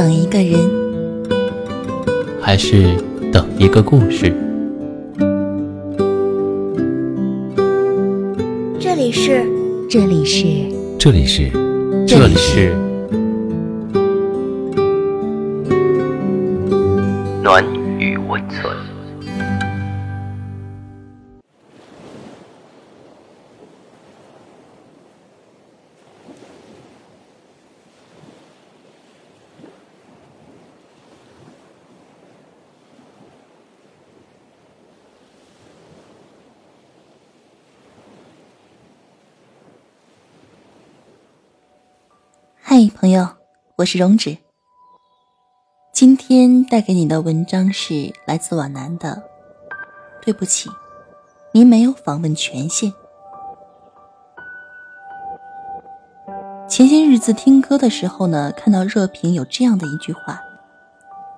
等一个人，还是等一个故事？这里是，这里是，这里是，这里是嗨，朋友，我是荣止。今天带给你的文章是来自皖南的。对不起，您没有访问权限。前些日子听歌的时候呢，看到热评有这样的一句话：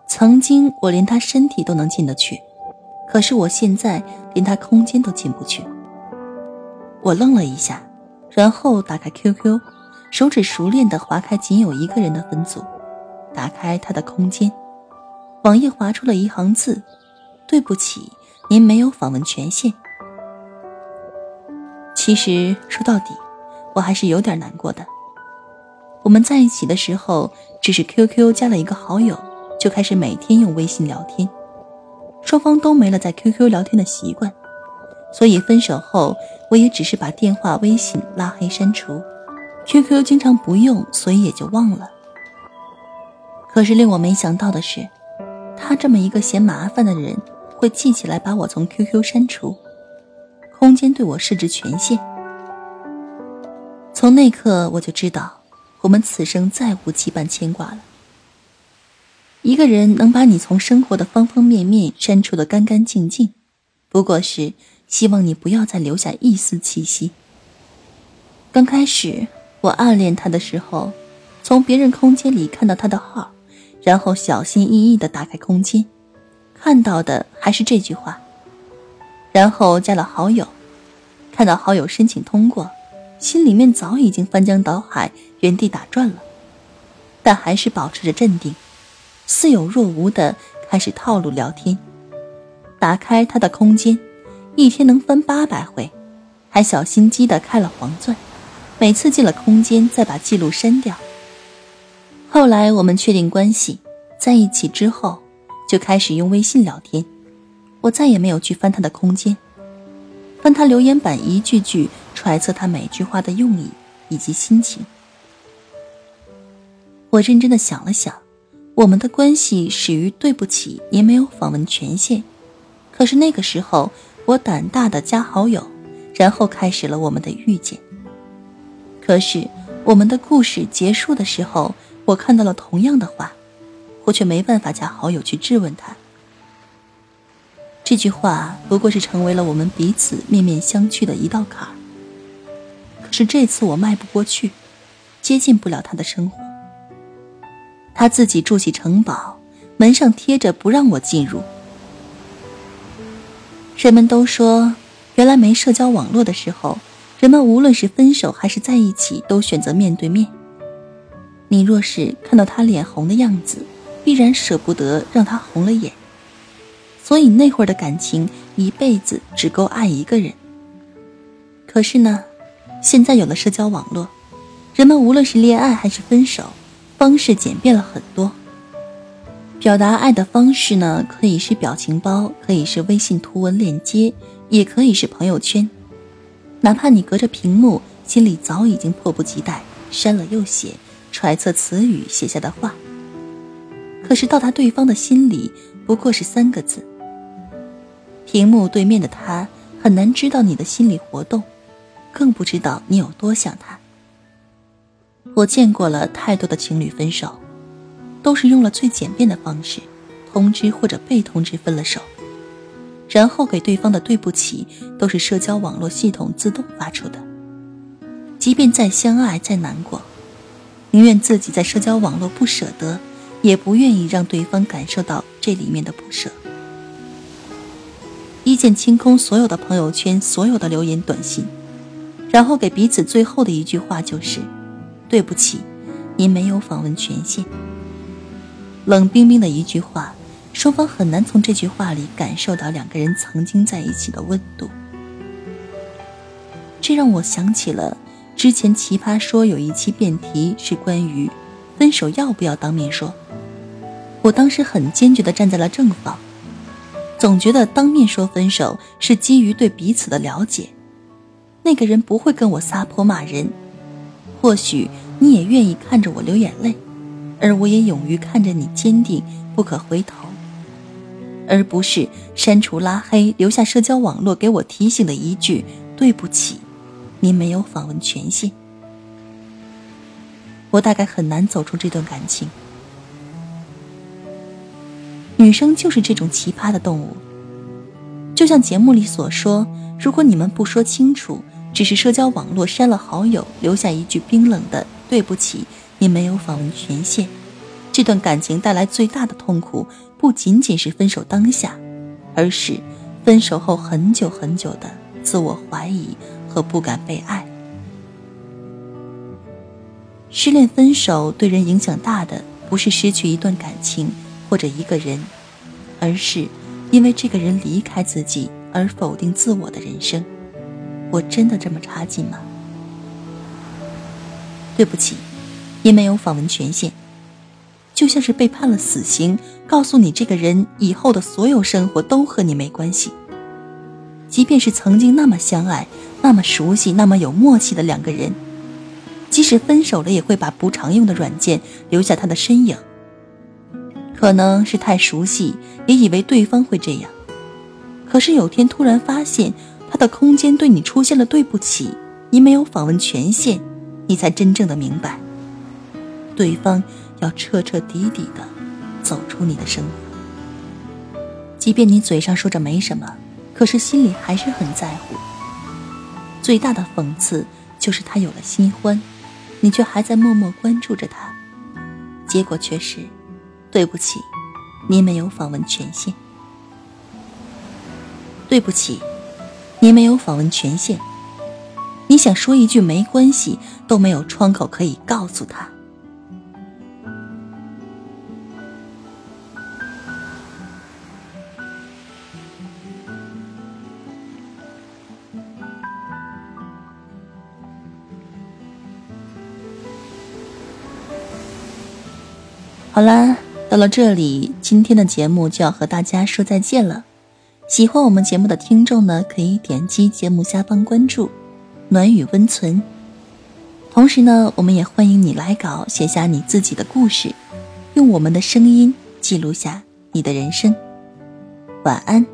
曾经我连他身体都能进得去，可是我现在连他空间都进不去。我愣了一下，然后打开 QQ。手指熟练地划开仅有一个人的分组，打开他的空间，网页划出了一行字：“对不起，您没有访问权限。”其实说到底，我还是有点难过的。我们在一起的时候，只是 QQ 加了一个好友，就开始每天用微信聊天，双方都没了在 QQ 聊天的习惯，所以分手后，我也只是把电话、微信拉黑删除。QQ 经常不用，所以也就忘了。可是令我没想到的是，他这么一个嫌麻烦的人，会记起来把我从 QQ 删除，空间对我设置权限。从那刻我就知道，我们此生再无羁绊牵挂了。一个人能把你从生活的方方面面删除的干干净净，不过是希望你不要再留下一丝气息。刚开始。我暗恋他的时候，从别人空间里看到他的号，然后小心翼翼地打开空间，看到的还是这句话。然后加了好友，看到好友申请通过，心里面早已经翻江倒海，原地打转了，但还是保持着镇定，似有若无地开始套路聊天。打开他的空间，一天能翻八百回，还小心机地开了黄钻。每次进了空间，再把记录删掉。后来我们确定关系，在一起之后，就开始用微信聊天。我再也没有去翻他的空间，翻他留言板，一句句揣测他每句话的用意以及心情。我认真的想了想，我们的关系始于对不起，您没有访问权限。可是那个时候，我胆大的加好友，然后开始了我们的遇见。可是，我们的故事结束的时候，我看到了同样的话，我却没办法加好友去质问他。这句话不过是成为了我们彼此面面相觑的一道坎儿。可是这次我迈不过去，接近不了他的生活。他自己筑起城堡，门上贴着不让我进入。人们都说，原来没社交网络的时候。人们无论是分手还是在一起，都选择面对面。你若是看到他脸红的样子，必然舍不得让他红了眼。所以那会儿的感情，一辈子只够爱一个人。可是呢，现在有了社交网络，人们无论是恋爱还是分手，方式简便了很多。表达爱的方式呢，可以是表情包，可以是微信图文链接，也可以是朋友圈。哪怕你隔着屏幕，心里早已经迫不及待删了又写，揣测词语写下的话。可是到达对方的心里，不过是三个字。屏幕对面的他很难知道你的心理活动，更不知道你有多想他。我见过了太多的情侣分手，都是用了最简便的方式，通知或者被通知分了手。然后给对方的对不起，都是社交网络系统自动发出的。即便再相爱再难过，宁愿自己在社交网络不舍得，也不愿意让对方感受到这里面的不舍。一键清空所有的朋友圈，所有的留言短信，然后给彼此最后的一句话就是：“对不起，您没有访问权限。”冷冰冰的一句话，双方很难从这句话里感受到两个人曾经在一起的温度。这让我想起了之前奇葩说有一期辩题是关于分手要不要当面说，我当时很坚决地站在了正方，总觉得当面说分手是基于对彼此的了解，那个人不会跟我撒泼骂人，或许你也愿意看着我流眼泪。而我也勇于看着你坚定不可回头，而不是删除拉黑，留下社交网络给我提醒的一句“对不起，您没有访问权限”。我大概很难走出这段感情。女生就是这种奇葩的动物，就像节目里所说，如果你们不说清楚，只是社交网络删了好友，留下一句冰冷的“对不起”。你没有访问权限，这段感情带来最大的痛苦，不仅仅是分手当下，而是分手后很久很久的自我怀疑和不敢被爱。失恋分手对人影响大的，不是失去一段感情或者一个人，而是因为这个人离开自己而否定自我的人生。我真的这么差劲吗？对不起。也没有访问权限，就像是被判了死刑，告诉你这个人以后的所有生活都和你没关系。即便是曾经那么相爱、那么熟悉、那么有默契的两个人，即使分手了，也会把不常用的软件留下他的身影。可能是太熟悉，也以为对方会这样。可是有天突然发现，他的空间对你出现了对不起，你没有访问权限，你才真正的明白。对方要彻彻底底的走出你的生活，即便你嘴上说着没什么，可是心里还是很在乎。最大的讽刺就是他有了新欢，你却还在默默关注着他，结果却是，对不起，你没有访问权限。对不起，你没有访问权限。你想说一句没关系，都没有窗口可以告诉他。好啦，到了这里，今天的节目就要和大家说再见了。喜欢我们节目的听众呢，可以点击节目下方关注“暖雨温存”。同时呢，我们也欢迎你来稿，写下你自己的故事，用我们的声音记录下你的人生。晚安，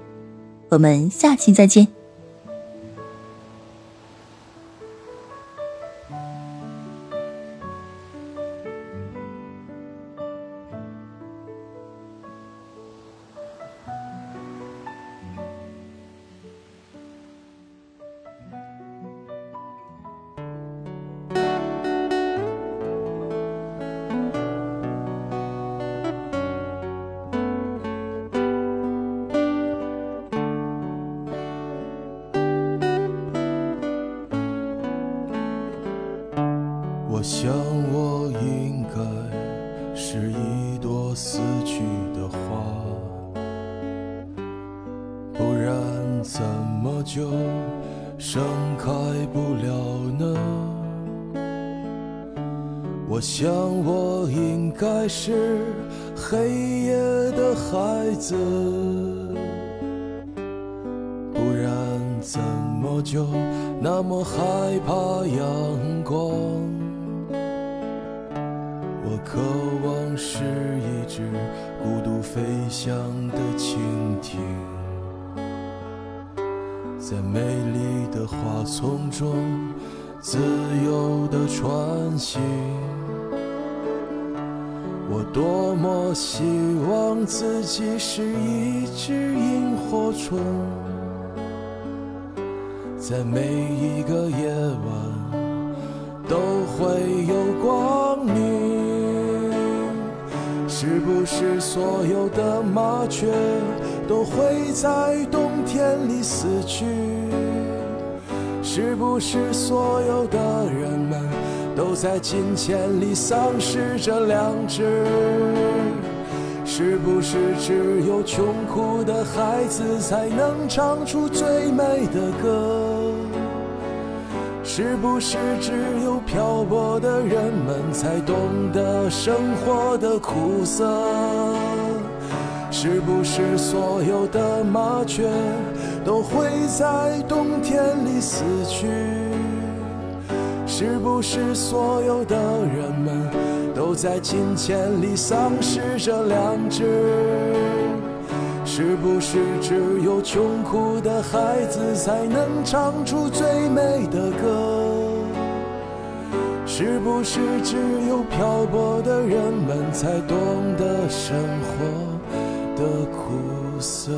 我们下期再见。我想，我应该是黑夜的孩子，不然怎么就那么害怕阳光？我渴望是一只孤独飞翔的蜻蜓，在美丽的花丛中自由的穿行。我多么希望自己是一只萤火虫，在每一个夜晚都会有光明。是不是所有的麻雀都会在冬天里死去？是不是所有的人们都在金钱里丧失着良知？是不是只有穷苦的孩子才能唱出最美的歌？是不是只有漂泊的人们才懂得生活的苦涩？是不是所有的麻雀都会在冬天里死去？是不是所有的人们都在金钱里丧失着良知？是不是只有穷苦的孩子才能唱出最美的歌？是不是只有漂泊的人们才懂得生活的苦涩？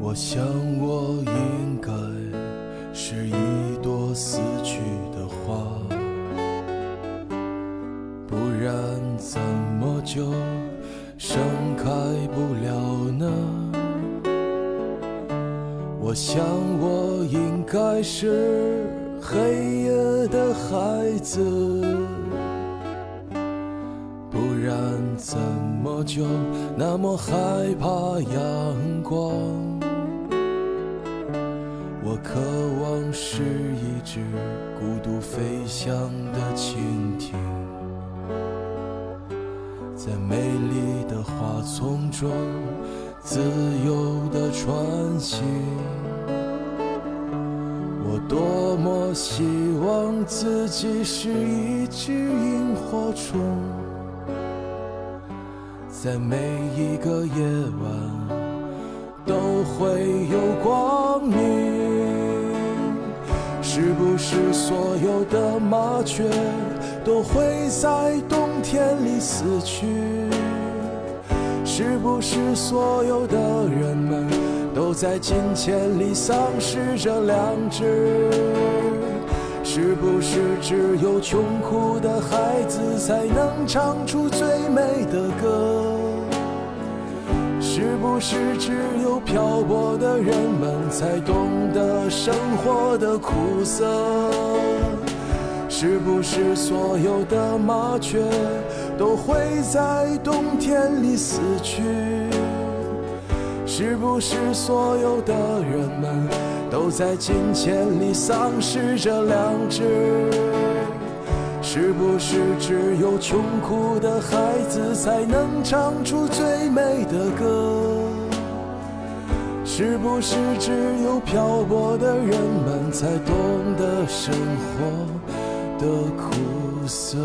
我想，我应该是一朵死去的花，不然怎么就盛开不了呢？我想，我应该是黑夜的孩子，不然怎么就那么害怕阳光？我渴望是一只孤独飞翔的蜻蜓，在美丽的花丛中自由地穿行。我多么希望自己是一只萤火虫，在每一个夜晚。都会有光明，是不是所有的麻雀都会在冬天里死去？是不是所有的人们都在金钱里丧失着良知？是不是只有穷苦的孩子才能唱出最美的歌？是不是只有漂泊的人们才懂得生活的苦涩？是不是所有的麻雀都会在冬天里死去？是不是所有的人们都在金钱里丧失着良知？是不是只有穷苦的孩子才能唱出最美的歌？是不是只有漂泊的人们才懂得生活的苦涩？